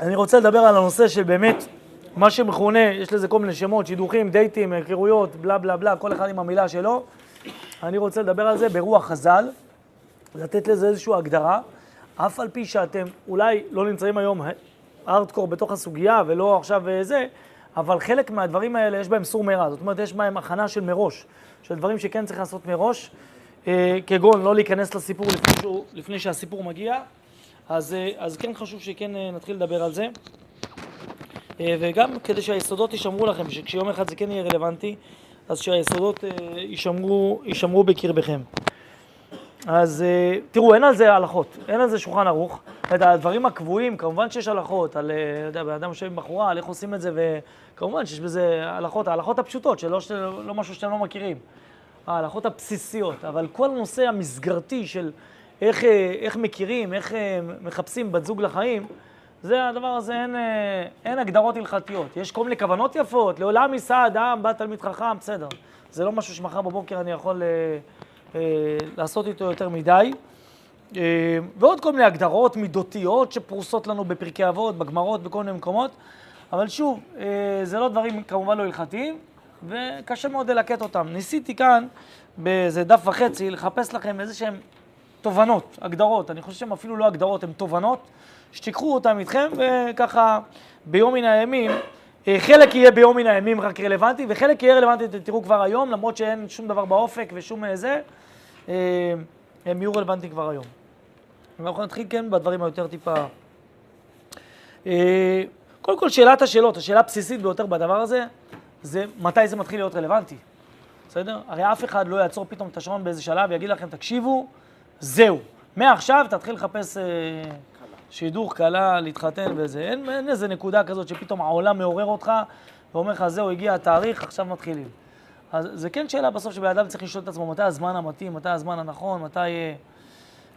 אני רוצה לדבר על הנושא של באמת, מה שמכונה, יש לזה כל מיני שמות, שידוכים, דייטים, היכרויות, בלה בלה בלה, כל אחד עם המילה שלו. אני רוצה לדבר על זה ברוח חז"ל, לתת לזה איזושהי הגדרה, אף על פי שאתם אולי לא נמצאים היום ארדקור בתוך הסוגיה ולא עכשיו אה, זה, אבל חלק מהדברים האלה יש בהם סור מרע, זאת אומרת יש בהם הכנה של מראש, של דברים שכן צריך לעשות מראש, אה, כגון לא להיכנס לסיפור לפני, שהוא, לפני שהסיפור מגיע, אז, אה, אז כן חשוב שכן אה, נתחיל לדבר על זה. אה, וגם כדי שהיסודות יישמרו לכם, שכשיום אחד זה כן יהיה רלוונטי, אז שהיסודות יישמרו, יישמרו בקרבכם. אז תראו, אין על זה הלכות, אין על זה שולחן ערוך. את הדברים הקבועים, כמובן שיש הלכות, על, יודע, בן אדם יושב עם בחורה, על איך עושים את זה, וכמובן שיש בזה הלכות, ההלכות הפשוטות, שלא לא משהו שאתם לא מכירים. ההלכות הבסיסיות, אבל כל הנושא המסגרתי של איך, אה, איך מכירים, איך מחפשים בת זוג לחיים, זה הדבר הזה, אין, אין הגדרות הלכתיות. יש כל מיני כוונות יפות, לעולם יישא אדם, בא תלמיד חכם, בסדר. זה לא משהו שמחר בבוקר אני יכול... אה, לעשות איתו יותר מדי. אה, ועוד כל מיני הגדרות מידותיות שפרוסות לנו בפרקי אבות, בגמרות, בכל מיני מקומות. אבל שוב, אה, זה לא דברים כמובן לא הלכתיים, וקשה מאוד ללקט אותם. ניסיתי כאן, באיזה דף וחצי, לחפש לכם איזה שהן תובנות, הגדרות. אני חושב שהן אפילו לא הגדרות, הן תובנות, שתיקחו אותן איתכם, וככה ביום מן הימים, חלק יהיה ביום מן הימים רק רלוונטי, וחלק יהיה רלוונטי, תראו כבר היום, למרות שאין שום דבר באופק ושום זה. אה, הם יהיו רלוונטיים כבר היום. אנחנו נתחיל כן בדברים היותר טיפה... אה, קודם כל, שאלת השאלות, השאלה הבסיסית ביותר בדבר הזה, זה מתי זה מתחיל להיות רלוונטי, בסדר? הרי אף אחד לא יעצור פתאום את השעון באיזה שלב ויגיד לכם, תקשיבו, זהו. מעכשיו תתחיל לחפש אה, שידוך, קלה, להתחתן וזה. אין, אין איזה נקודה כזאת שפתאום העולם מעורר אותך ואומר לך, זהו, הגיע התאריך, עכשיו מתחילים. אז זה כן שאלה בסוף שבן אדם צריך לשאול את עצמו מתי הזמן המתאים, מתי הזמן הנכון, מתי... אה,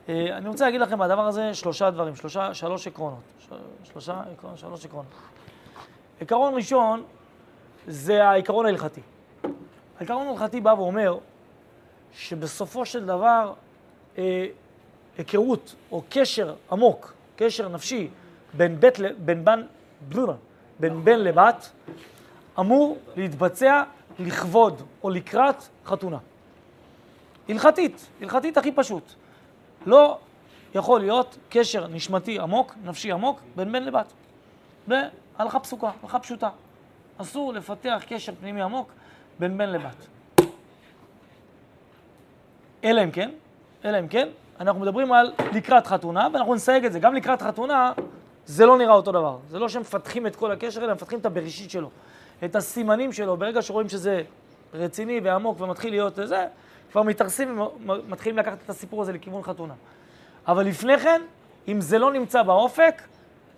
אה, אני רוצה להגיד לכם בדבר הזה שלושה דברים, שלושה, שלוש עקרונות. שלושה עקרונות, שלוש עקרונות. עקרון ראשון זה העיקרון ההלכתי. העיקרון ההלכתי בא ואומר שבסופו של דבר אה, היכרות או קשר עמוק, קשר נפשי בין, בית, בין, בן, בין בן לבת, אמור להתבצע לכבוד או לקראת חתונה. הלכתית, הלכתית הכי פשוט. לא יכול להיות קשר נשמתי עמוק, נפשי עמוק, בין בן לבת. והלכה פסוקה, הלכה פשוטה. אסור לפתח קשר פנימי עמוק בין בן לבת. אלא אם כן, אלא אם כן, אנחנו מדברים על לקראת חתונה, ואנחנו נסייג את זה. גם לקראת חתונה, זה לא נראה אותו דבר. זה לא שמפתחים את כל הקשר, אלא מפתחים את הבראשית שלו. את הסימנים שלו, ברגע שרואים שזה רציני ועמוק ומתחיל להיות זה, כבר מתארסים ומתחילים לקחת את הסיפור הזה לכיוון חתונה. אבל לפני כן, אם זה לא נמצא באופק,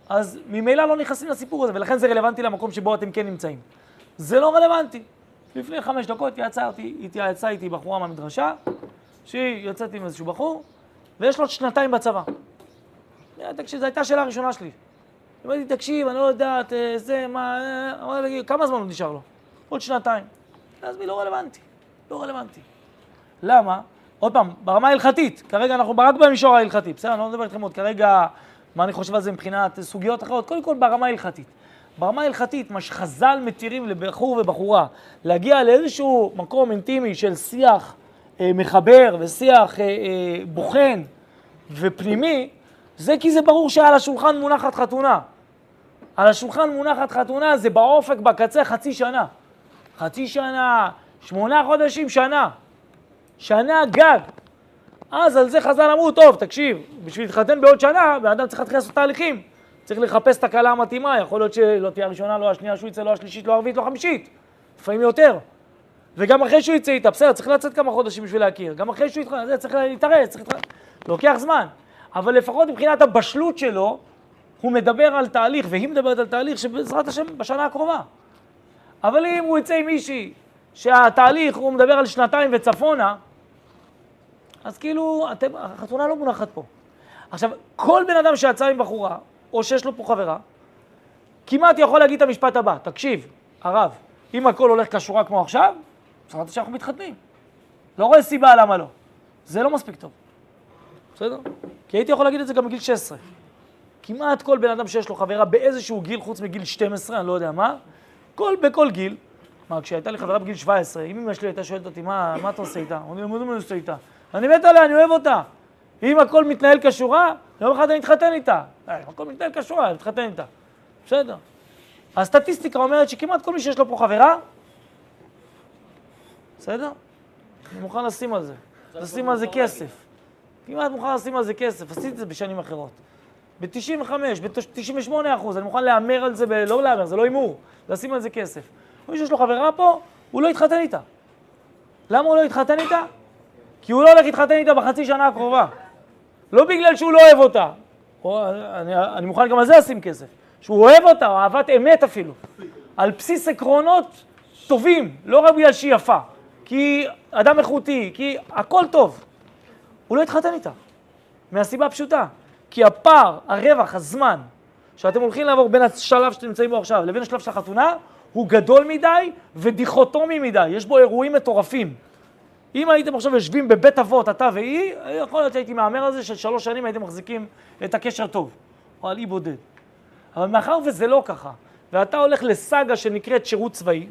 אז ממילא לא נכנסים לסיפור הזה, ולכן זה רלוונטי למקום שבו אתם כן נמצאים. זה לא רלוונטי. לפני חמש דקות התייעצה איתי בחורה מהמדרשה, שהיא יוצאת עם איזשהו בחור, ויש לו שנתיים בצבא. תקשיב, זו הייתה השאלה הראשונה שלי. אמרתי, תקשיב, אני לא יודעת, אה, זה, מה, אה, אמרתי, לי, כמה זמן עוד נשאר לו? עוד שנתיים. אז מי לא רלוונטי, לא רלוונטי. למה? עוד פעם, ברמה ההלכתית, כרגע אנחנו רק במישור ההלכתי, בסדר? אני לא מדבר איתכם עוד כרגע מה אני חושב על זה מבחינת סוגיות אחרות, קודם כל ברמה ההלכתית. ברמה ההלכתית, מה שחז"ל מתירים לבחור ובחורה, להגיע לאיזשהו מקום אינטימי של שיח אה, מחבר ושיח אה, אה, בוחן ופנימי, זה כי זה ברור שעל השולחן מונחת חתונה. על השולחן מונחת חתונה, זה באופק, בקצה, חצי שנה. חצי שנה, שמונה חודשים, שנה. שנה גג. אז על זה חז"ל אמרו, טוב, תקשיב, בשביל להתחתן בעוד שנה, בן אדם צריך להתחיל לעשות תהליכים. צריך לחפש את הקלה המתאימה, יכול להיות שלא תהיה הראשונה, לא השנייה שהוא יצא, לא השלישית, לא הרביעית, לא חמישית. לפעמים יותר. וגם אחרי שהוא יצא איתה, בסדר, צריך לצאת כמה חודשים בשביל להכיר. גם אחרי שהוא יתחתן, צריך להתארץ, צריך... לוקח זמן. אבל לפחות מבחינת הבשלות שלו, הוא מדבר על תהליך, והיא מדברת על תהליך שבעזרת השם בשנה הקרובה. אבל אם הוא יצא עם מישהי שהתהליך, הוא מדבר על שנתיים וצפונה, אז כאילו, אתם, החתונה לא מונחת פה. עכשיו, כל בן אדם שיצא עם בחורה, או שיש לו פה חברה, כמעט יכול להגיד את המשפט הבא, תקשיב, הרב, אם הכל הולך כשורה כמו עכשיו, בעזרת השם אנחנו מתחתנים. לא רואה סיבה למה לא. זה לא מספיק טוב. בסדר? כי הייתי יכול להגיד את זה גם בגיל 16. כמעט כל בן אדם שיש לו חברה באיזשהו גיל, חוץ מגיל 12, אני לא יודע מה, כל, בכל גיל. מה, כשהייתה לי חברה בגיל 17, אם אמא שלי הייתה שואלת אותי, מה, מה אתה עושה איתה? אני אומר, מה אני עושה איתה? אני מת עליה, אני אוהב אותה. אם הכל מתנהל כשורה, יום אחד אני אתחתן איתה. אה, אם הכל מתנהל כשורה, אני אתחתן איתה. בסדר. הסטטיסטיקה אומרת שכמעט כל מי שיש לו פה חברה, בסדר? אני מוכן לשים על זה. לשים על זה כסף. כמעט מוכן לשים על זה כסף, עשיתי את זה בשנים אחרות. ב-95, ב-98 אחוז, אני מוכן להמר על זה, ב- לא להמר, זה לא הימור, לשים על זה כסף. מי שיש לו חברה פה, הוא לא יתחתן איתה. למה הוא לא יתחתן איתה? כי הוא לא הולך להתחתן איתה בחצי שנה הקרובה. לא בגלל שהוא לא אוהב אותה. או, אני, אני מוכן גם על זה לשים כסף. שהוא אוהב אותה, או אהבת אמת אפילו. על בסיס עקרונות טובים, לא רק בגלל שהיא יפה. כי אדם איכותי, כי הכל טוב. הוא לא יתחתן איתה. מהסיבה הפשוטה. כי הפער, הרווח, הזמן, שאתם הולכים לעבור בין השלב שאתם נמצאים בו עכשיו לבין השלב של החתונה, הוא גדול מדי ודיכוטומי מדי. יש בו אירועים מטורפים. אם הייתם עכשיו יושבים בבית אבות, אתה והיא, יכול להיות שהייתי מהמר על זה של שלוש שנים הייתם מחזיקים את הקשר טוב, או על אי בודד. אבל מאחר וזה לא ככה, ואתה הולך לסאגה שנקראת שירות צבאי,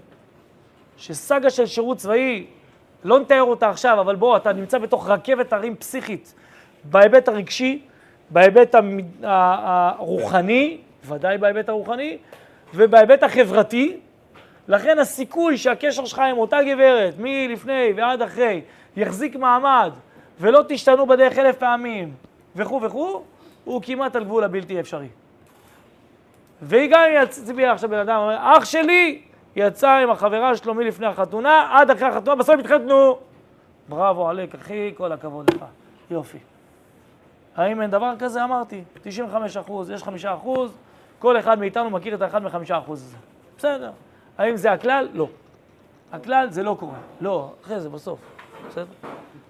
שסאגה של שירות צבאי, לא נתאר אותה עכשיו, אבל בוא, אתה נמצא בתוך רכבת הרים פסיכית, בהיבט הרגשי, בהיבט הרוחני, ודאי בהיבט הרוחני, ובהיבט החברתי, לכן הסיכוי שהקשר שלך עם אותה גברת, מלפני ועד אחרי, יחזיק מעמד ולא תשתנו בדרך אלף פעמים וכו' וכו', הוא כמעט על גבול הבלתי אפשרי. והיא גם יצביע עכשיו בן אדם, אח שלי יצא עם החברה שלו מלפני החתונה, עד אחרי החתונה, בסוף התחתנו. בראבו עליק, אחי, כל הכבוד לך. יופי. האם אין דבר כזה? אמרתי, 95 אחוז, יש 5 אחוז, כל אחד מאיתנו מכיר את האחד מחמישה אחוז הזה. בסדר. האם זה הכלל? לא. הכלל זה לא קורה. לא, אחרי זה, בסוף. בסדר?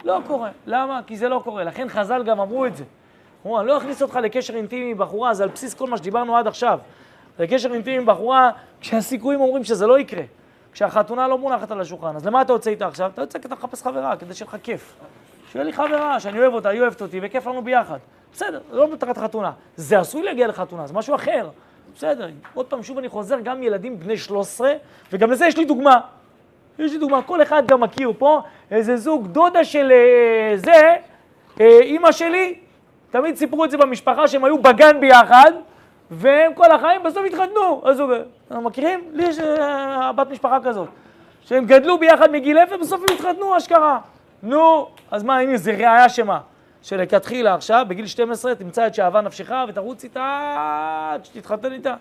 לא קורה. למה? כי זה לא קורה. לכן חז"ל גם אמרו את זה. אמרו, אני לא אכניס אותך לקשר אינטימי עם בחורה, זה על בסיס כל מה שדיברנו עד עכשיו. לקשר אינטימי עם בחורה, כשהסיכויים אומרים שזה לא יקרה. כשהחתונה לא מונחת על השולחן. אז למה אתה יוצא איתה עכשיו? אתה יוצא כי אתה מחפש חברה, כדי שיהיה לך כיף. שיהיה לי חברה, שאני אוהב אותה, היא אוהבת אותי, וכיף לנו ביחד. בסדר, זה לא מטרת חתונה. זה עשוי להגיע לחתונה, זה משהו אחר. בסדר, עוד פעם, שוב אני חוזר, גם ילדים בני 13, וגם לזה יש לי דוגמה. יש לי דוגמה, כל אחד גם מכיר פה, איזה זוג, דודה של אה, זה, אה, אימא שלי, תמיד סיפרו את זה במשפחה שהם היו בגן ביחד, והם כל החיים בסוף התחתנו. אז הוא, מכירים? לי יש אה, בת משפחה כזאת. שהם גדלו ביחד מגיל אפס, בסוף הם התחתנו, אשכרה. נו, אז מה, הנה, זה ראיה שמה? שלכתחילה עכשיו, בגיל 12, תמצא את שאהבה נפשך ותרוץ איתה עד שתתחתן איתה.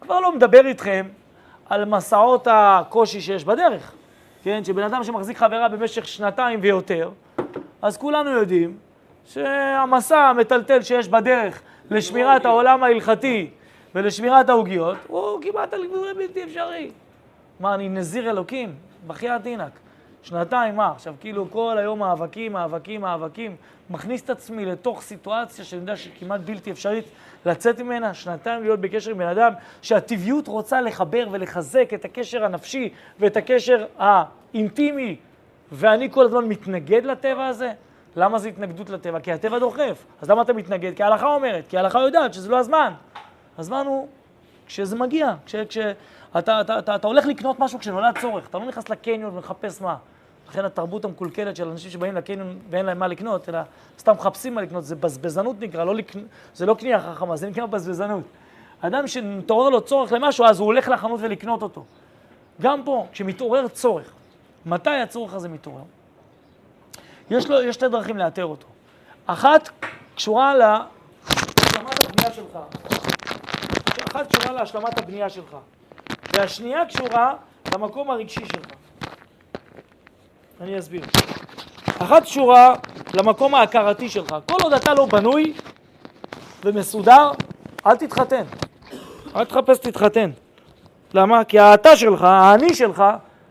כבר לא מדבר איתכם על מסעות הקושי שיש בדרך, כן? שבן אדם שמחזיק חברה במשך שנתיים ויותר, אז כולנו יודעים שהמסע המטלטל שיש בדרך לשמירת העולם ההלכתי ולשמירת העוגיות, הוא כמעט על גבול בלתי אפשרי. מה, אני נזיר אלוקים? בחייאת דינק. שנתיים, מה? עכשיו, כאילו כל היום מאבקים, מאבקים, מאבקים, מכניס את עצמי לתוך סיטואציה שאני יודע שכמעט בלתי אפשרית לצאת ממנה, שנתיים להיות בקשר עם בן אדם שהטבעיות רוצה לחבר ולחזק את הקשר הנפשי ואת הקשר האינטימי, ואני כל הזמן מתנגד לטבע הזה? למה זה התנגדות לטבע? כי הטבע דוחף. אז למה אתה מתנגד? כי ההלכה אומרת, כי ההלכה יודעת שזה לא הזמן. הזמן הוא כשזה מגיע, כש... כש אתה, אתה, אתה, אתה הולך לקנות משהו כשנולד צורך, אתה לא נכנס לקניון ומחפש מה. לכן התרבות המקולקלת של אנשים שבאים לקניון ואין להם מה לקנות, אלא סתם מחפשים מה לקנות, זה בזבזנות נקרא, לא לקנ... זה לא קנייה חכמה, זה נקרא בזבזנות. אדם שמתעורר לו צורך למשהו, אז הוא הולך לחנות ולקנות אותו. גם פה, כשמתעורר צורך, מתי הצורך הזה מתעורר? יש לו, יש שתי דרכים לאתר אותו. אחת קשורה להשלמת הבנייה שלך. אחת קשורה להשלמת הבנייה שלך. והשנייה קשורה למקום הרגשי שלך. אני אסביר. אחת קשורה למקום ההכרתי שלך. כל עוד אתה לא בנוי ומסודר, אל תתחתן. אל תחפש להתחתן. למה? כי האתה שלך, האני שלך,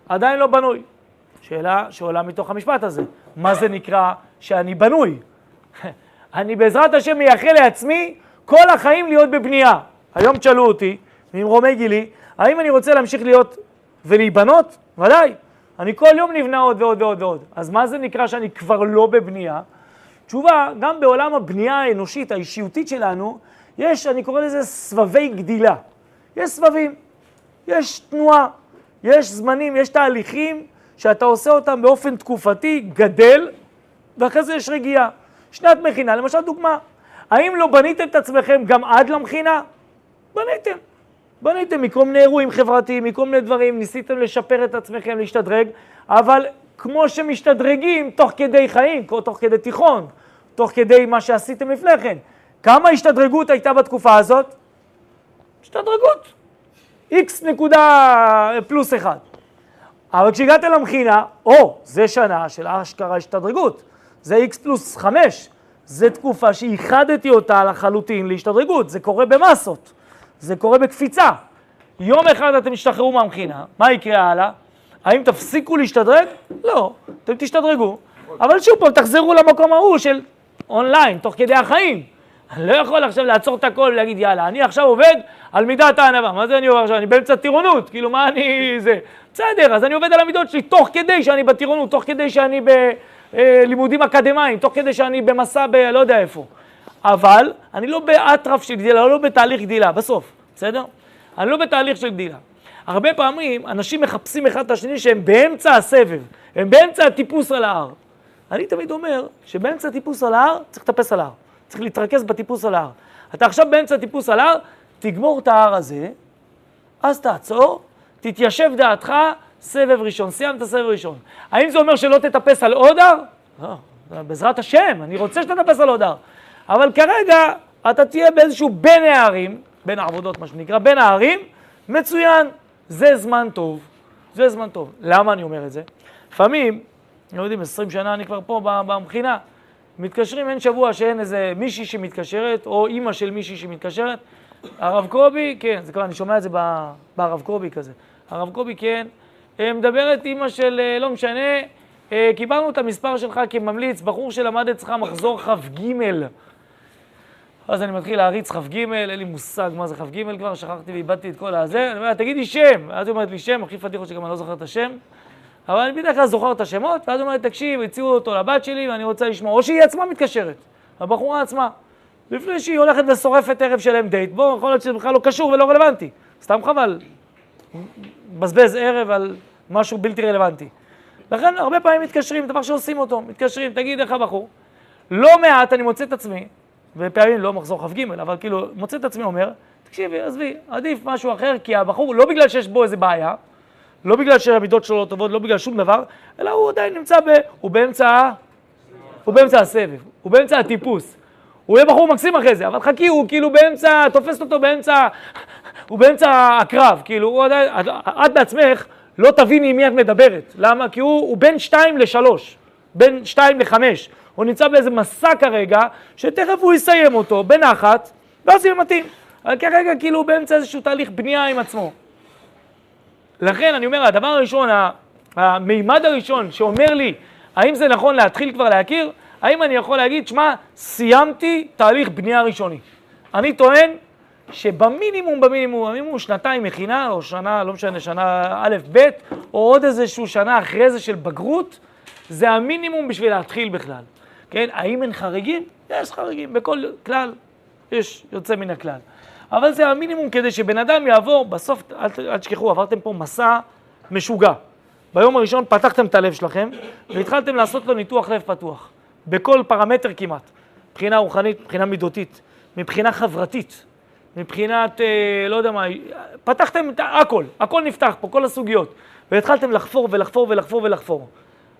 עדיין לא בנוי. שאלה שעולה מתוך המשפט הזה. מה זה נקרא שאני בנוי? אני בעזרת השם מייחל לעצמי כל החיים להיות בבנייה. היום תשאלו אותי, ממרומי גילי, האם אני רוצה להמשיך להיות ולהיבנות? ודאי. אני כל יום נבנה עוד ועוד ועוד ועוד. אז מה זה נקרא שאני כבר לא בבנייה? תשובה, גם בעולם הבנייה האנושית, האישיותית שלנו, יש, אני קורא לזה סבבי גדילה. יש סבבים, יש תנועה, יש זמנים, יש תהליכים שאתה עושה אותם באופן תקופתי, גדל, ואחרי זה יש רגיעה. שנת מכינה, למשל דוגמה, האם לא בניתם את עצמכם גם עד למכינה? בניתם. בניתם מכל מיני אירועים חברתיים, מכל מיני דברים, ניסיתם לשפר את עצמכם, להשתדרג, אבל כמו שמשתדרגים תוך כדי חיים, תוך כדי תיכון, תוך כדי מה שעשיתם לפני כן. כמה השתדרגות הייתה בתקופה הזאת? השתדרגות. איקס נקודה פלוס אחד. אבל כשהגעתם למכינה, או, זה שנה של אשכרה השתדרגות, זה איקס פלוס חמש, זה תקופה שאיחדתי אותה לחלוטין להשתדרגות, זה קורה במסות, זה קורה בקפיצה. יום אחד אתם תשתחררו מהמכינה, מה יקרה הלאה? האם תפסיקו להשתדרג? לא, אתם תשתדרגו, אבל שוב פעם תחזרו למקום ההוא של אונליין, תוך כדי החיים. אני לא יכול עכשיו לעצור את הכל ולהגיד יאללה, אני עכשיו עובד על מידת הענווה. מה זה אני עובד עכשיו? אני באמצע טירונות, כאילו מה אני... זה... בסדר, אז אני עובד על המידות שלי תוך כדי שאני בטירונות, תוך כדי שאני בלימודים אקדמיים, תוך כדי שאני במסע ב... לא יודע איפה. אבל אני לא באטרף של גדילה, לא בתהליך גדילה, בסוף, בסדר? אני לא בתהליך של גדילה. הרבה פעמים אנשים מחפשים אחד את השני שהם באמצע הסבב, הם באמצע הטיפוס על ההר. אני תמיד אומר שבאמצע הטיפוס על ההר צריך לטפס על ההר, צריך להתרכז בטיפוס על ההר. אתה עכשיו באמצע הטיפוס על ההר, תגמור את ההר הזה, אז תעצור, תתיישב דעתך, סבב ראשון, סיימת סבב ראשון. האם זה אומר שלא תטפס על עוד הר? לא, בעזרת השם, אני רוצה שתטפס על עוד הר. אבל כרגע אתה תהיה באיזשהו בין הערים, בין העבודות מה שנקרא, בין הערים, מצוין, זה זמן טוב, זה זמן טוב. למה אני אומר את זה? לפעמים, לא יודעים, 20 שנה אני כבר פה במכינה, מתקשרים, אין שבוע שאין איזה מישהי שמתקשרת, או אימא של מישהי שמתקשרת. הרב קובי, כן, זה כבר, אני שומע את זה ברב קובי כזה. הרב קובי, כן, אה, מדברת אימא של, אה, לא משנה, אה, קיבלנו את המספר שלך כממליץ, בחור שלמד אצלך מחזור כ"ג. אז אני מתחיל להריץ כ"ג, אין לי מושג מה זה כ"ג כבר, שכחתי ואיבדתי את כל הזה. אני אומר לה, תגידי שם. אז היא אומרת לי שם, הכי פדיחות שגם אני לא זוכר את השם. אבל אני בדרך כלל זוכר את השמות, ואז היא אומרת, תקשיב, הציעו אותו לבת שלי ואני רוצה לשמוע. או שהיא עצמה מתקשרת, הבחורה עצמה. לפני שהיא הולכת ושורפת ערב שלם דייט, בוא, יכול להיות שזה בכלל לא קשור ולא רלוונטי. סתם חבל. מבזבז ערב על משהו בלתי רלוונטי. לכן הרבה פעמים מתקשרים, דבר שעושים אותו, מתקשרים, תגיד איך הבחור. לא מעט אני מוצא את עצמי, ופעמים לא מחזור כ"ג, אבל כאילו, מוצא את עצמי אומר, תקשיבי, עזבי, עדיף משהו אחר, כי הבחור, לא בגלל שיש בו איזה בעיה, לא בגלל שהמידות שלו לא טובות, לא בגלל שום דבר, אלא הוא עדיין נמצא ב... הוא באמצע... הוא באמצע הסבב, הוא באמצע הטיפוס. הוא יהיה בחור מקסים אחרי זה, אבל חכי, הוא כאילו באמצע, תופסת אותו באמצע, הוא באמצע הקרב, כאילו, הוא עדיין, את, את בעצמך לא תביני עם מי את מדברת. למה? כי הוא, הוא בין שתיים לשלוש, בין שתיים לחמש. הוא נמצא באיזה מסע כרגע, שתכף הוא יסיים אותו בנחת, ואז יהיה מתאים. אבל כרגע כאילו הוא באמצע איזשהו תהליך בנייה עם עצמו. לכן אני אומר, הדבר הראשון, המימד הראשון שאומר לי האם זה נכון להתחיל כבר להכיר, האם אני יכול להגיד, שמע, סיימתי תהליך בנייה ראשוני. אני טוען שבמינימום, במינימום, במינימום שנתיים מכינה, או שנה, לא משנה, שנה א', ב', או עוד איזשהו שנה אחרי זה של בגרות, זה המינימום בשביל להתחיל בכלל. כן, האם אין חריגים? יש חריגים, בכל כלל יש יוצא מן הכלל. אבל זה המינימום כדי שבן אדם יעבור, בסוף, אל תשכחו, עברתם פה מסע משוגע. ביום הראשון פתחתם את הלב שלכם והתחלתם לעשות לו ניתוח לב פתוח. בכל פרמטר כמעט. מבחינה רוחנית, מבחינה מידותית, מבחינה חברתית, מבחינת, אה, לא יודע מה, פתחתם את הכל, הכל נפתח פה, כל הסוגיות. והתחלתם לחפור ולחפור ולחפור ולחפור.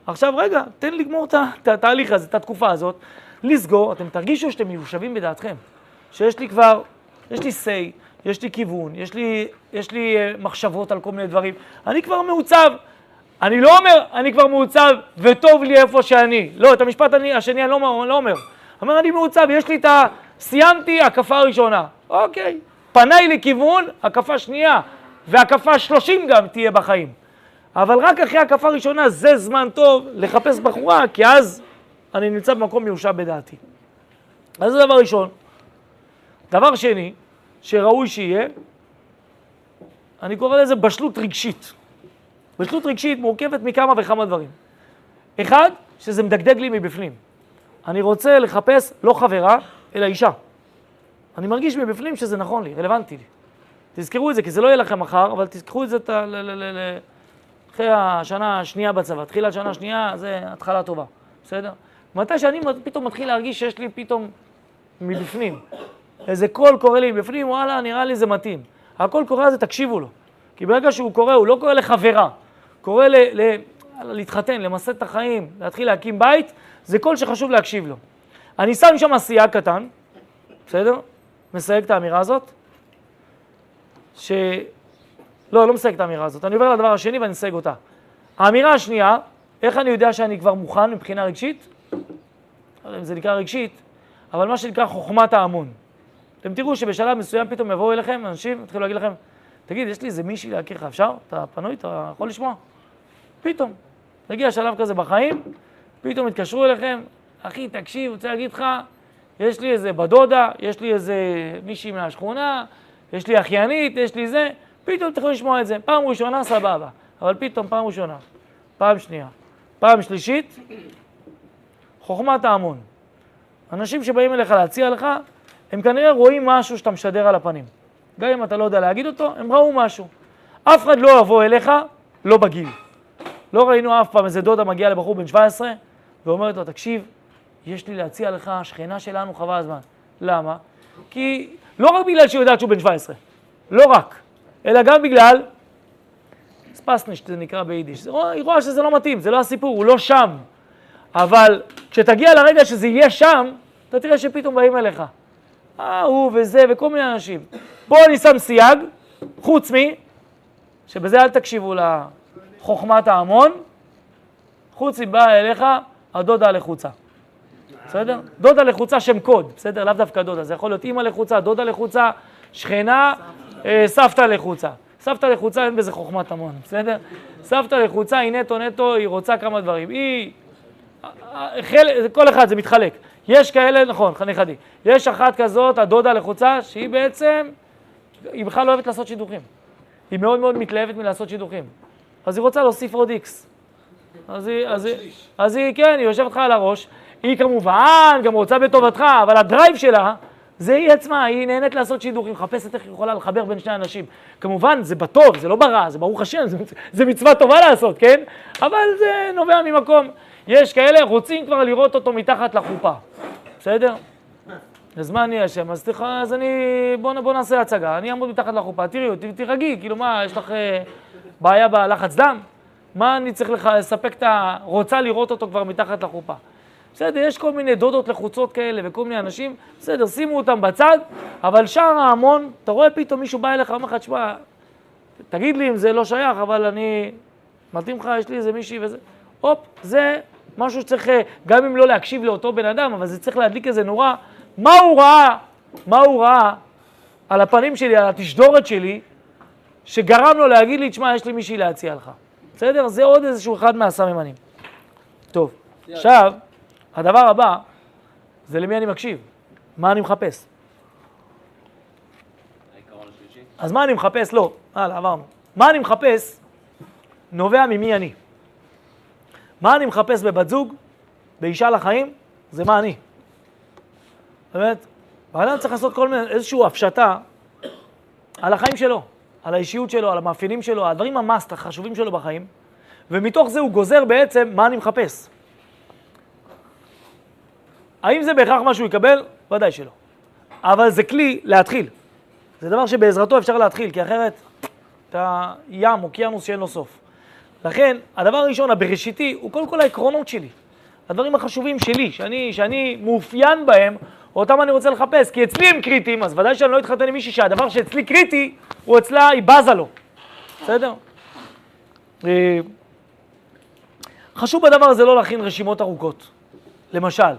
עכשיו רגע, תן לגמור את התהליך הזה, את התקופה הזאת, לסגור, אתם תרגישו שאתם מיושבים בדעתכם. שיש לי כבר, יש לי say, יש לי כיוון, יש לי, יש לי uh, מחשבות על כל מיני דברים. אני כבר מעוצב. אני לא אומר, אני כבר מעוצב וטוב לי איפה שאני. לא, את המשפט אני, השני אני לא, לא אומר. אומר, אני מעוצב, יש לי את. סיימתי הקפה ראשונה. אוקיי. פניי לכיוון, הקפה שנייה, והקפה שלושים גם תהיה בחיים. אבל רק אחרי הקפה ראשונה זה זמן טוב לחפש בחורה, כי אז אני נמצא במקום מיושב בדעתי. אז זה דבר ראשון. דבר שני, שראוי שיהיה, אני קורא לזה בשלות רגשית. בשלות רגשית מורכבת מכמה וכמה דברים. אחד, שזה מדגדג לי מבפנים. אני רוצה לחפש לא חברה, אלא אישה. אני מרגיש מבפנים שזה נכון לי, רלוונטי לי. תזכרו את זה, כי זה לא יהיה לכם מחר, אבל תזכרו את זה ת, ל, ל, ל, ל, אחרי השנה השנייה בצבא. תחילת שנה שנייה זה התחלה טובה, בסדר? מתי שאני פתאום מתחיל להרגיש שיש לי פתאום מבפנים, איזה קול קורא לי מבפנים, וואלה, נראה לי זה מתאים. הקול קורא הזה, תקשיבו לו. כי ברגע שהוא קורא, הוא לא קורא לחברה, קורא ל, ל, להתחתן, למסד את החיים, להתחיל להקים בית, זה קול שחשוב להקשיב לו. אני שם שם סייג קטן, בסדר? מסייג את האמירה הזאת, ש... לא, לא מסייג את האמירה הזאת. אני עובר לדבר השני ואני מסייג אותה. האמירה השנייה, איך אני יודע שאני כבר מוכן מבחינה רגשית? לא זה נקרא רגשית, אבל מה שנקרא חוכמת ההמון. אתם תראו שבשלב מסוים פתאום יבואו אליכם אנשים, יתחילו להגיד לכם, תגיד, יש לי איזה מישהי להכיר לך, אפשר? אתה פנוי? אתה יכול לשמוע? פתאום. יגיע שלב כזה בחיים, פתאום יתקשרו אליכם, אחי, תקשיב, רוצה להגיד לך, יש לי איזה בדודה, יש לי איזה מישהי מהשכונה, יש לי אחיינית, יש לי זה, פתאום תוכלו לשמוע את זה. פעם ראשונה, סבבה, אבל פתאום פעם ראשונה, פעם שנייה, פעם שלישית, חוכמת ההמון. אנשים שבאים אליך להציע לך, הם כנראה רואים משהו שאתה משדר על הפנים. גם אם אתה לא יודע להגיד אותו, הם ראו משהו. אף אחד לא יבוא אליך, לא בגיל. לא ראינו אף פעם איזה דודה מגיעה לבחור בן 17 ואומרת לו, תקשיב, יש לי להציע לך, שכנה שלנו, חבל הזמן. למה? כי לא רק בגלל שהיא יודעת שהוא בן 17, לא רק, אלא גם בגלל ספסניש, זה נקרא ביידיש. היא רואה שזה לא מתאים, זה לא הסיפור, הוא לא שם. אבל כשתגיע לרגע שזה יהיה שם, אתה תראה שפתאום באים אליך. אה, הוא וזה וכל מיני אנשים. פה אני שם סייג, חוץ מ... שבזה אל תקשיבו לחוכמת ההמון, חוץ מבאה אליך הדודה לחוצה. בסדר? דודה לחוצה שם קוד, בסדר? לאו דווקא דודה, זה יכול להיות אימא לחוצה, דודה לחוצה, שכנה, אה, סבתא לחוצה. סבתא לחוצה אין בזה חוכמת המון, בסדר? סבתא לחוצה היא נטו נטו, היא רוצה כמה דברים. היא... חל... כל אחד זה מתחלק. יש כאלה, נכון, נכדי. יש אחת כזאת, הדודה לחוצה, שהיא בעצם, היא בכלל לא אוהבת לעשות שידוכים. היא מאוד מאוד מתלהבת מלעשות שידוכים. אז היא רוצה להוסיף עוד איקס. אז היא, אז, היא, אז היא, כן, היא יושבת לך על הראש, היא כמובן גם רוצה בטובתך, אבל הדרייב שלה זה היא עצמה, היא נהנית לעשות שידור, היא מחפשת איך היא יכולה לחבר בין שני אנשים. כמובן, זה בטוב, זה לא ברע, זה ברוך השם, זה, זה מצווה טובה לעשות, כן? אבל זה נובע ממקום. יש כאלה, רוצים כבר לראות אותו מתחת לחופה, בסדר? אז מה אני אשם? אז, תח... אז אני, בוא, בוא נעשה הצגה, אני אעמוד מתחת לחופה, תראי אותי, תירגעי, כאילו מה, יש לך אה, בעיה בלחץ דם? מה אני צריך לך לספק את ה... רוצה לראות אותו כבר מתחת לחופה. בסדר, יש כל מיני דודות לחוצות כאלה וכל מיני אנשים, בסדר, שימו אותם בצד, אבל שאר ההמון, אתה רואה פתאום מישהו בא אליך, אומר לך, תשמע, תגיד לי אם זה לא שייך, אבל אני, מתאים לך, יש לי איזה מישהי וזה, הופ, זה משהו שצריך, גם אם לא להקשיב לאותו בן אדם, אבל זה צריך להדליק איזה נורה, מה הוא ראה, מה הוא ראה על הפנים שלי, על התשדורת שלי, שגרם לו להגיד לי, תשמע, יש לי מישהי להציע לך. בסדר? זה עוד איזשהו אחד מהסממנים. טוב, עכשיו... הדבר הבא זה למי אני מקשיב, מה אני מחפש. אז מה אני מחפש? לא, הלאה, עברנו. מה אני מחפש נובע ממי אני. מה אני מחפש בבת זוג, באישה לחיים, זה מה אני. באמת, האדם צריך לעשות כל מיני, איזושהי הפשטה על החיים שלו, על האישיות שלו, על המאפיינים שלו, הדברים המאסט החשובים שלו בחיים, ומתוך זה הוא גוזר בעצם מה אני מחפש. האם זה בהכרח מה שהוא יקבל? ודאי שלא. אבל זה כלי להתחיל. זה דבר שבעזרתו אפשר להתחיל, כי אחרת אתה ים, אוקיינוס שאין לו סוף. לכן, הדבר הראשון, הבראשיתי, הוא קודם כל העקרונות שלי. הדברים החשובים שלי, שאני, שאני מאופיין בהם, אותם אני רוצה לחפש, כי אצלי הם קריטיים, אז ודאי שאני לא אתחתן עם מישהי שהדבר שאצלי קריטי, הוא אצלה, היא בזה לו. בסדר? אה, חשוב בדבר הזה לא להכין רשימות ארוכות. למשל,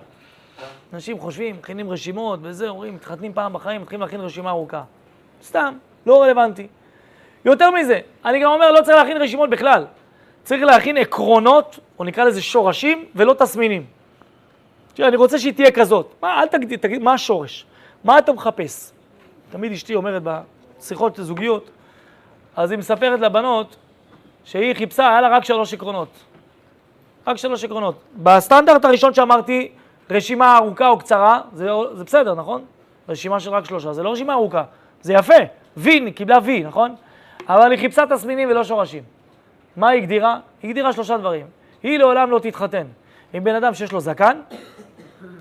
אנשים חושבים, מכינים רשימות וזה, אומרים, מתחתנים פעם בחיים, מתחילים להכין רשימה ארוכה. סתם, לא רלוונטי. יותר מזה, אני גם אומר, לא צריך להכין רשימות בכלל. צריך להכין עקרונות, או נקרא לזה שורשים, ולא תסמינים. תראה, אני רוצה שהיא תהיה כזאת. מה, אל תגיד, תגיד, מה השורש? מה אתה מחפש? תמיד אשתי אומרת בשיחות זוגיות, אז היא מספרת לבנות שהיא חיפשה, היה לה רק שלוש עקרונות. רק שלוש עקרונות. בסטנדרט הראשון שאמרתי, רשימה ארוכה או קצרה, זה, זה בסדר, נכון? רשימה של רק שלושה, זה לא רשימה ארוכה, זה יפה, וי, קיבלה וי, נכון? אבל היא חיפשה תסמינים ולא שורשים. מה היא הגדירה? היא הגדירה שלושה דברים. היא לעולם לא תתחתן עם בן אדם שיש לו זקן,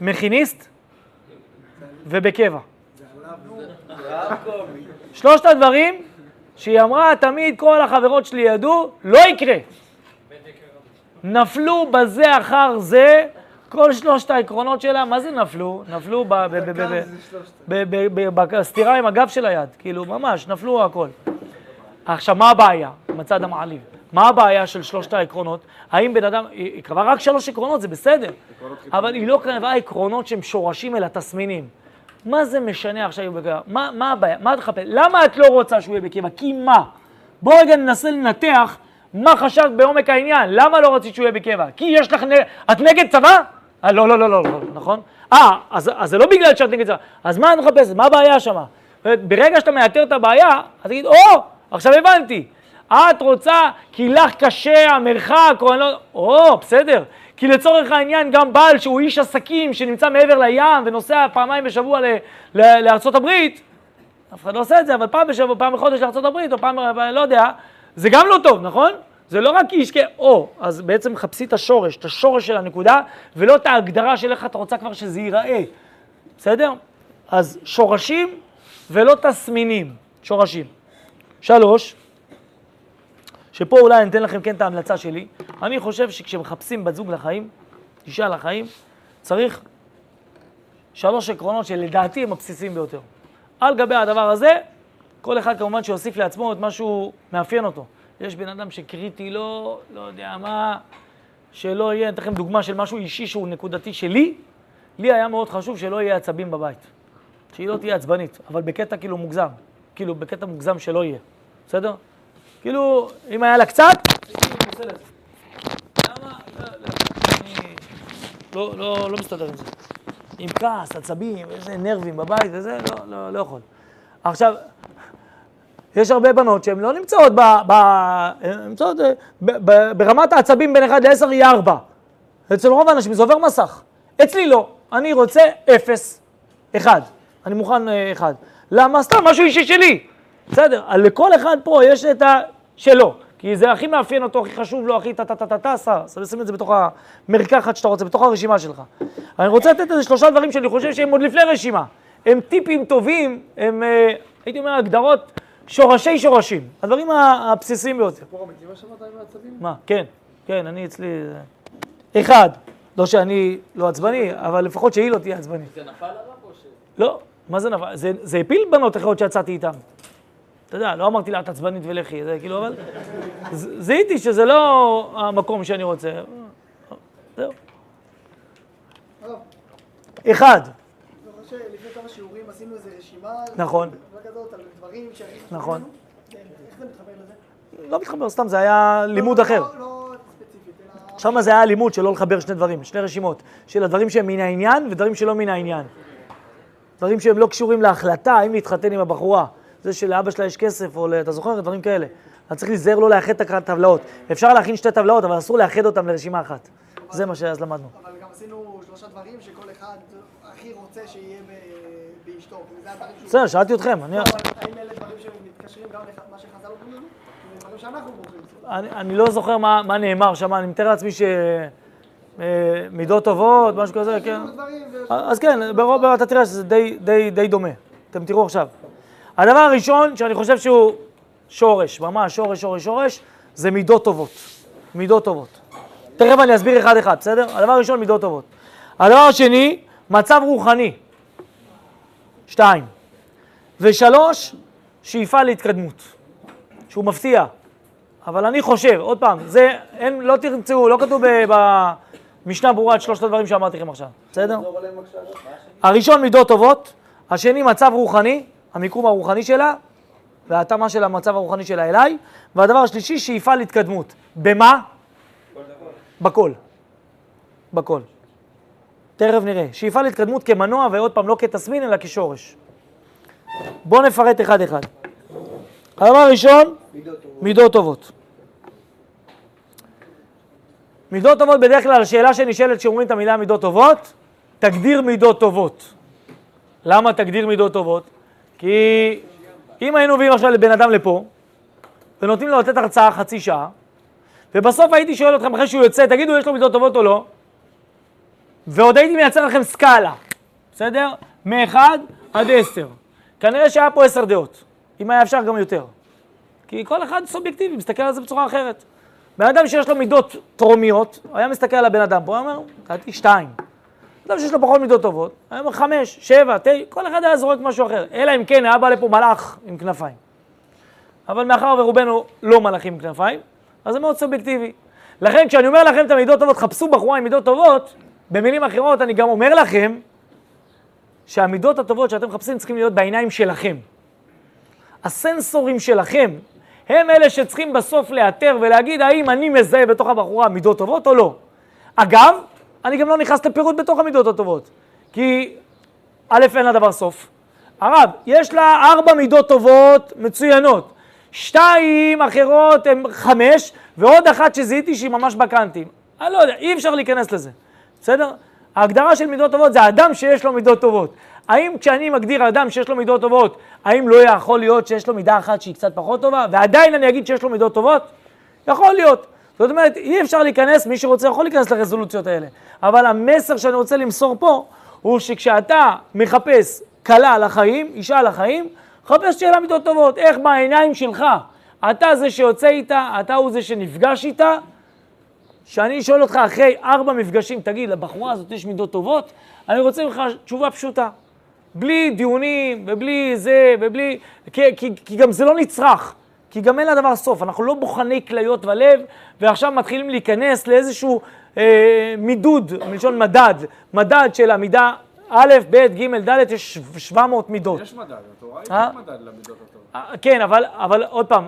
מכיניסט ובקבע. שלושת הדברים שהיא אמרה, תמיד כל החברות שלי ידעו, לא יקרה. נפלו בזה אחר זה כל שלושת העקרונות שלה, מה זה נפלו? נפלו בסתירה עם הגב של היד, כאילו ממש, נפלו הכל. עכשיו, מה הבעיה מצד המעליב? מה הבעיה של שלושת העקרונות? האם בן אדם, היא קבעה רק שלוש עקרונות, זה בסדר, אבל היא לא קבעה עקרונות שהם שורשים אל התסמינים. מה זה משנה עכשיו אם הוא בקבע? מה, מה הבעיה? מה את מחפשת? למה את לא רוצה שהוא יהיה בקבע? כי מה? בואו רגע ננסה לנתח מה חשבת בעומק העניין. למה לא רצית שהוא יהיה בקבע? כי יש לך... את נגד צבא? אה, לא, לא, לא, לא, לא, נכון? אה, אז, אז זה לא בגלל שאת נגד צבא. אז מה את מחפשת? מה הבעיה שמה? ברגע שאתה מאתר את הבעיה, אז תגיד, או, עכשיו הבנתי. את רוצה כי לך קשה המרחק, או אני לא... או, בסדר. כי לצורך העניין גם בעל שהוא איש עסקים שנמצא מעבר לים ונוסע פעמיים בשבוע לארצות הברית, אף אחד לא עושה את זה, אבל פעם בשבוע, פעם בחודש לארצות הברית, או פעם, לא יודע, זה גם לא טוב, נכון? זה לא רק איש כ... או, אז בעצם חפשי את השורש, את השורש של הנקודה, ולא את ההגדרה של איך אתה רוצה כבר שזה ייראה, בסדר? אז שורשים ולא תסמינים, שורשים. שלוש, שפה אולי אני אתן לכם כן את ההמלצה שלי, אני חושב שכשמחפשים בת זוג לחיים, אישה לחיים, צריך שלוש עקרונות שלדעתי הם הבסיסיים ביותר. על גבי הדבר הזה, כל אחד כמובן שיוסיף לעצמו את מה שהוא מאפיין אותו. יש בן אדם שקריטי לא, לא יודע מה, שלא יהיה, אני אתן לכם דוגמה של משהו אישי שהוא נקודתי שלי, לי היה מאוד חשוב שלא יהיה עצבים בבית. שהיא לא תהיה עצבנית, אבל בקטע כאילו מוגזם. כאילו, בקטע מוגזם שלא יהיה, בסדר? כאילו, אם היה לה קצת. למה? לא, לא, לא מסתדר עם זה. עם כעס, עצבים, איזה נרבים בבית וזה, לא, לא, לא יכול. עכשיו, יש הרבה בנות שהן לא נמצאות ב... ב נמצאות אה, ב, ב, ברמת העצבים בין 1 ל-10 היא 4. אצל רוב האנשים זה עובר מסך. אצלי לא. אני רוצה 0, 1. אני מוכן 1. אה, למה? סתם, משהו אישי שלי. בסדר, לכל אחד פה יש את השלו. כי זה הכי מאפיין אותו, הכי חשוב לו, הכי טה-טה-טה-טה, אז שים את זה בתוך המרקחת שאתה רוצה, בתוך הרשימה שלך. אני רוצה לתת איזה שלושה דברים שאני חושב שהם עוד לפני רשימה. הם טיפים טובים, הם, הייתי אומר, הגדרות שורשי שורשים, הדברים הבסיסיים ביותר. סיפור אמיתי מה שמעת עם העצבים? מה, כן, כן, אני אצלי... אחד, לא שאני לא עצבני, אבל לפחות שהיא לא תהיה עצבנית. זה נפל עליו או ש... לא, מה זה נפל? זה, זה הפיל בנות אחרות שיצאתי איתן. אתה יודע, לא אמרתי לה, את עצבנית ולכי, זה כאילו, אבל... זיהיתי שזה לא המקום שאני רוצה. זהו. אחד. לפני כמה שיעורים עשינו איזו רשימה. נכון. כזאת על דברים נכון. איך זה מתחבר לזה? לא מתחבר, סתם, זה היה לימוד אחר. לא, לא. שם זה היה לימוד של לא לחבר שני דברים, שני רשימות, של הדברים שהם מן העניין ודברים שלא מן העניין. דברים שהם לא קשורים להחלטה האם להתחתן עם הבחורה. זה שלאבא שלה יש כסף, או אתה זוכר? דברים כאלה. אתה צריך להיזהר לא לאחד את הטבלאות. אפשר להכין שתי טבלאות, אבל אסור לאחד אותן לרשימה אחת. זה מה שאז למדנו. אבל גם עשינו שלושה דברים שכל אחד הכי רוצה שיהיה באשתו. בסדר, שאלתי אתכם. לא, אבל האם אלה דברים שמתקשרים גם למה שחז"ל אומרים לנו? דברים שאנחנו בוחרים. אני לא זוכר מה נאמר שם, אני מתאר לעצמי ש... אה, מידות טובות, משהו כזה, כן. אז כן, ברוב אתה תראה שזה די דומה. אתם תראו עכשיו. הדבר הראשון שאני חושב שהוא שורש, ממש שורש, שורש, שורש, זה מידות טובות. מידות טובות. תכף אני אסביר אחד-אחד, בסדר? הדבר הראשון, מידות טובות. הדבר השני, מצב רוחני. שתיים. ושלוש, שאיפה להתקדמות. שהוא מפתיע. אבל אני חושב, עוד פעם, זה, אין, לא תמצאו, לא כתוב במשנה ברורה את שלושת הדברים שאמרתי לכם עכשיו, בסדר? הראשון, מידות טובות. השני, מצב רוחני. המיקום הרוחני שלה, וההתאמה של המצב הרוחני שלה אליי, והדבר השלישי, שאיפה להתקדמות. במה? בכל. בכל. תכף נראה. שאיפה להתקדמות כמנוע, ועוד פעם, לא כתסמין, אלא כשורש. בואו נפרט אחד-אחד. הדבר הראשון, מידות טובות. מידות טובות, בדרך כלל השאלה שנשאלת כשאומרים את המילה מידות טובות, תגדיר מידות טובות. למה תגדיר מידות טובות? כי אם היינו מביאים עכשיו לבן אדם לפה, ונותנים לו לתת הרצאה חצי שעה, ובסוף הייתי שואל אתכם אחרי שהוא יוצא, תגידו, יש לו מידות טובות או לא? ועוד הייתי מייצר לכם סקאלה, בסדר? מ-1 עד 10. כנראה שהיה פה 10 דעות, אם היה אפשר גם יותר. כי כל אחד סובייקטיבי, מסתכל על זה בצורה אחרת. בן אדם שיש לו מידות טרומיות, היה מסתכל על הבן אדם פה, הוא אומר, נתתי שתיים. אדם שיש לו פחות מידות טובות, היה אומר חמש, שבע, תשע, כל אחד היה זורק משהו אחר. אלא אם כן היה בא לפה מלאך עם כנפיים. אבל מאחר ורובנו לא מלאכים עם כנפיים, אז זה מאוד סובייקטיבי. לכן כשאני אומר לכם את המידות טובות, חפשו בחורה עם מידות טובות, במילים אחרות אני גם אומר לכם שהמידות הטובות שאתם מחפשים צריכים להיות בעיניים שלכם. הסנסורים שלכם הם אלה שצריכים בסוף לאתר ולהגיד האם אני מזהה בתוך הבחורה מידות טובות או לא. אגב, אני גם לא נכנס לפירוט בתוך המידות הטובות, כי א', אין לדבר סוף. הרב, יש לה ארבע מידות טובות מצוינות. שתיים אחרות הן חמש, ועוד אחת שזיהיתי שהיא ממש בקאנטים. אני לא יודע, אי אפשר להיכנס לזה, בסדר? ההגדרה של מידות טובות זה אדם שיש לו מידות טובות. האם כשאני מגדיר אדם שיש לו מידות טובות, האם לא יכול להיות שיש לו מידה אחת שהיא קצת פחות טובה, ועדיין אני אגיד שיש לו מידות טובות? יכול להיות. זאת אומרת, אי אפשר להיכנס, מי שרוצה יכול להיכנס לרזולוציות האלה. אבל המסר שאני רוצה למסור פה, הוא שכשאתה מחפש כלה לחיים, אישה לחיים, חפש שיהיה לה מידות טובות. איך בעיניים שלך, אתה זה שיוצא איתה, אתה הוא זה שנפגש איתה, שאני שואל אותך אחרי ארבע מפגשים, תגיד, לבחורה הזאת יש מידות טובות? אני רוצה ממך תשובה פשוטה. בלי דיונים ובלי זה ובלי... כי, כי, כי גם זה לא נצרך, כי גם אין לדבר סוף. אנחנו לא בוחני כליות ולב, ועכשיו מתחילים להיכנס לאיזשהו אה, מידוד, מלשון מדד, מדד של המידה א', ב', ג', ד', יש 700 מידות. יש מדד, התורה אה? היא מדד למידות הטובות. אה, כן, אבל, אבל עוד פעם,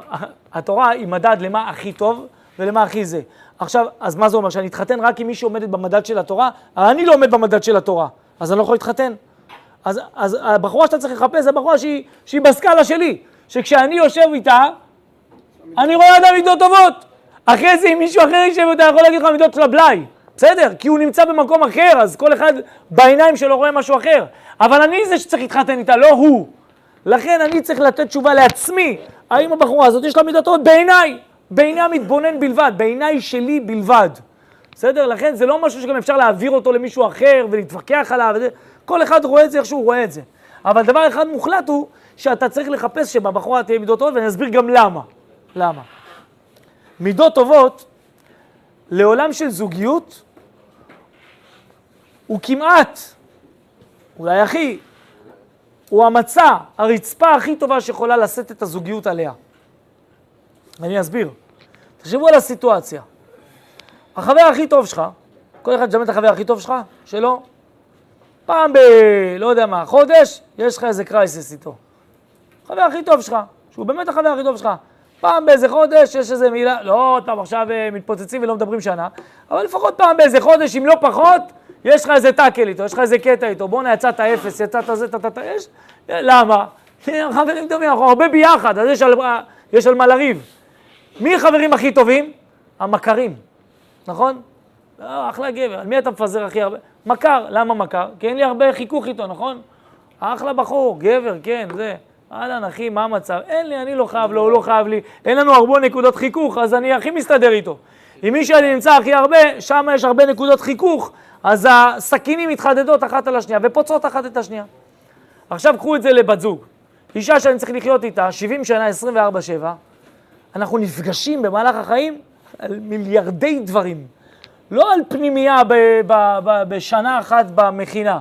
התורה היא מדד למה הכי טוב ולמה הכי זה. עכשיו, אז מה זה אומר? שאני אתחתן רק עם מי שעומדת במדד של התורה? אני לא עומד במדד של התורה, אז אני לא יכול להתחתן. אז, אז הבחורה שאתה צריך לחפש זה בחורה שהיא, שהיא בסקאלה שלי, שכשאני יושב איתה, אני רואה אדם מידות טובות. אחרי זה אם מישהו אחר יישב איתה, יכול להגיד לך מידות של הבלאי. בסדר, כי הוא נמצא במקום אחר, אז כל אחד בעיניים שלו רואה משהו אחר. אבל אני זה שצריך להתחתן איתה, לא הוא. לכן אני צריך לתת תשובה לעצמי, האם הבחורה הזאת יש לה מידות טובות? בעיניי, בעיני המתבונן בלבד, בעיניי שלי בלבד. בסדר? לכן זה לא משהו שגם אפשר להעביר אותו למישהו אחר ולהתווכח עליו. כל אחד רואה את זה איך שהוא רואה את זה. אבל דבר אחד מוחלט הוא שאתה צריך לחפש שבבחורה תהיה מידות טובות, ואני אסביר גם למה. למה? מידות טובות לעולם של זוגיות הוא כמעט, אולי הכי, הוא המצע, הרצפה הכי טובה שיכולה לשאת את הזוגיות עליה. אני אסביר. תחשבו על הסיטואציה. החבר הכי טוב שלך, כל אחד שמע את החבר הכי טוב שלך, שלו, פעם ב... לא יודע מה, חודש, יש לך איזה קרייסס איתו. החבר הכי טוב שלך, שהוא באמת החבר הכי טוב שלך. פעם באיזה חודש יש איזה מילה, לא עוד פעם עכשיו אה, מתפוצצים ולא מדברים שנה, אבל לפחות פעם באיזה חודש, אם לא פחות, יש לך איזה טאקל איתו, יש לך איזה קטע איתו, בואנה יצאת אפס, יצאת זה, טה טה, יש, למה? חברים טובים, אנחנו הרבה ביחד, אז יש על, יש על מה לריב. מי החברים הכי טובים? המכרים, נכון? לא, אחלה גבר, על מי אתה מפזר הכי הרבה? מכר, למה מכר? כי אין לי הרבה חיכוך איתו, נכון? אחלה בחור, גבר, כן, זה. אהלן, אחי, מה המצב? אין לי, אני לא חייב לו, הוא לא חייב לי. אין לנו הרבה נקודות חיכוך, אז אני הכי מסתדר איתו. עם מי שאני נמצא הכי הרבה, שם יש הרבה נקודות חיכוך, אז הסכינים מתחדדות אחת על השנייה ופוצעות אחת את השנייה. עכשיו קחו את זה לבת זוג. אישה שאני צריך לחיות איתה 70 שנה, 24-7, אנחנו נפגשים במהלך החיים על מיליארדי דברים. לא על פנימייה ב- ב- ב- בשנה אחת במכינה,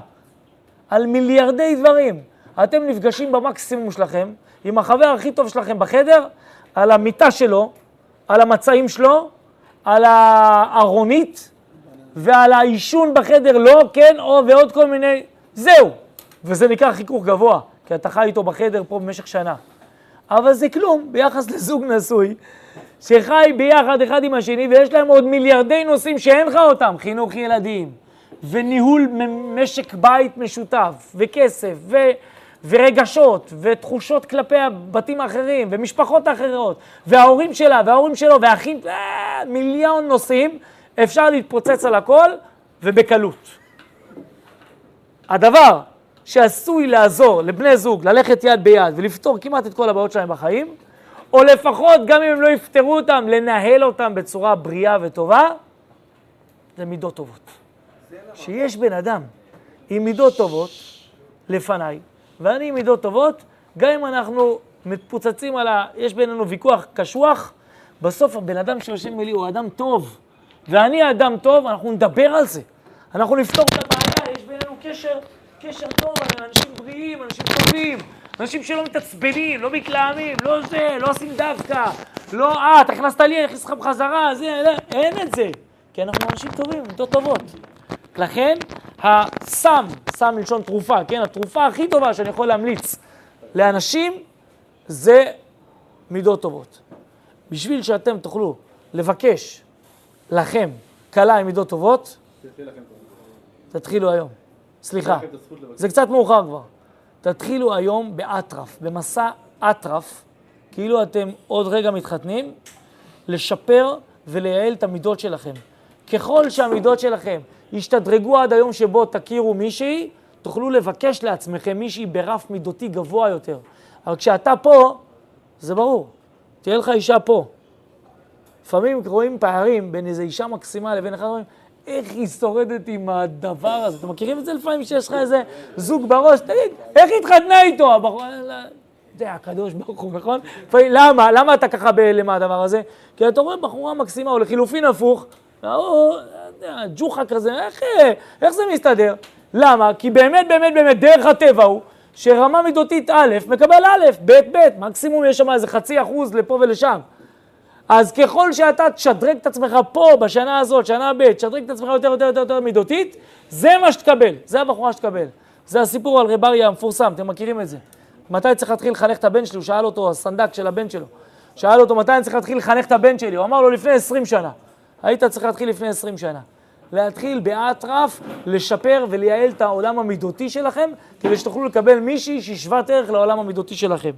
על מיליארדי דברים. אתם נפגשים במקסימום שלכם, עם החבר הכי טוב שלכם בחדר, על המיטה שלו, על המצעים שלו, על הארונית ועל העישון בחדר, לא, כן, או ועוד כל מיני... זהו. וזה נקרא חיכוך גבוה, כי אתה חי איתו בחדר פה במשך שנה. אבל זה כלום ביחס לזוג נשוי, שחי ביחד אחד עם השני, ויש להם עוד מיליארדי נושאים שאין לך אותם, חינוך ילדים, וניהול משק בית משותף, וכסף, ו... ורגשות, ותחושות כלפי הבתים האחרים, ומשפחות אחרות, וההורים שלה, וההורים שלו, והאחים, אה, מיליון נושאים, אפשר להתפוצץ על הכל, ובקלות. הדבר שעשוי לעזור לבני זוג ללכת יד ביד ולפתור כמעט את כל הבעיות שלהם בחיים, או לפחות, גם אם הם לא יפתרו אותם, לנהל אותם בצורה בריאה וטובה, זה מידות טובות. שיש בן אדם עם מידות טובות לפניי, ואני עם מידות טובות, גם אם אנחנו מתפוצצים על ה... יש בינינו ויכוח קשוח, בסוף הבן אדם שיושב מולי הוא אדם טוב, ואני אדם טוב, אנחנו נדבר על זה. אנחנו נפתור את הבעיה, יש בינינו קשר, קשר טוב, אנשים בריאים, אנשים טובים, אנשים שלא מתעצבנים, לא מתלהמים, לא זה, לא עושים דווקא, לא, אה, אתה הכנסת לי, אני אכניס לך בחזרה, זה, זה, אין את זה. כי אנחנו אנשים טובים, מידות טובות. לכן, הסם, סם מלשון תרופה, כן, התרופה הכי טובה שאני יכול להמליץ לאנשים זה מידות טובות. בשביל שאתם תוכלו לבקש לכם כלה עם מידות טובות, תתחילו היום. סליחה, זה קצת מאוחר כבר. תתחילו היום באטרף, במסע אטרף, כאילו אתם עוד רגע מתחתנים, לשפר ולייעל את המידות שלכם. ככל שהמידות שלכם ישתדרגו עד היום שבו תכירו מישהי, תוכלו לבקש לעצמכם מישהי ברף מידותי גבוה יותר. אבל כשאתה פה, זה ברור, תהיה לך אישה פה. לפעמים רואים פערים בין איזו אישה מקסימה לבין אחד, איך היא שורדת עם הדבר הזה? אתם מכירים את זה לפעמים שיש לך איזה זוג בראש? תגיד, איך היא התחתנה איתו? הבחור... זה הקדוש ברוך הוא, נכון? למה? למה אתה ככה בהלם מהדבר הזה? כי אתה רואה בחורה מקסימה, או לחילופין הפוך, ההוא, ג'וחה כזה, איך, איך זה מסתדר? למה? כי באמת, באמת, באמת, דרך הטבע הוא שרמה מידותית א' מקבל א', ב', ב', מקסימום יש שם איזה חצי אחוז לפה ולשם. אז ככל שאתה תשדרג את עצמך פה, בשנה הזאת, שנה ב', תשדרג את עצמך יותר, יותר, יותר, יותר מידותית, זה מה שתקבל, זה הבחורה שתקבל. זה הסיפור על רב אריה המפורסם, אתם מכירים את זה. מתי צריך להתחיל לחנך את הבן שלי? הוא שאל אותו, הסנדק של הבן שלו. שאל אותו, מתי אני צריך להתחיל לחנך את הבן שלי? הוא אמר לו, לפני 20 שנה. היית צריך להתחיל לפני 20 שנה. להתחיל באטרף, לשפר ולייעל את העולם המידותי שלכם, כדי שתוכלו לקבל מישהי שהיא שוות ערך לעולם המידותי שלכם.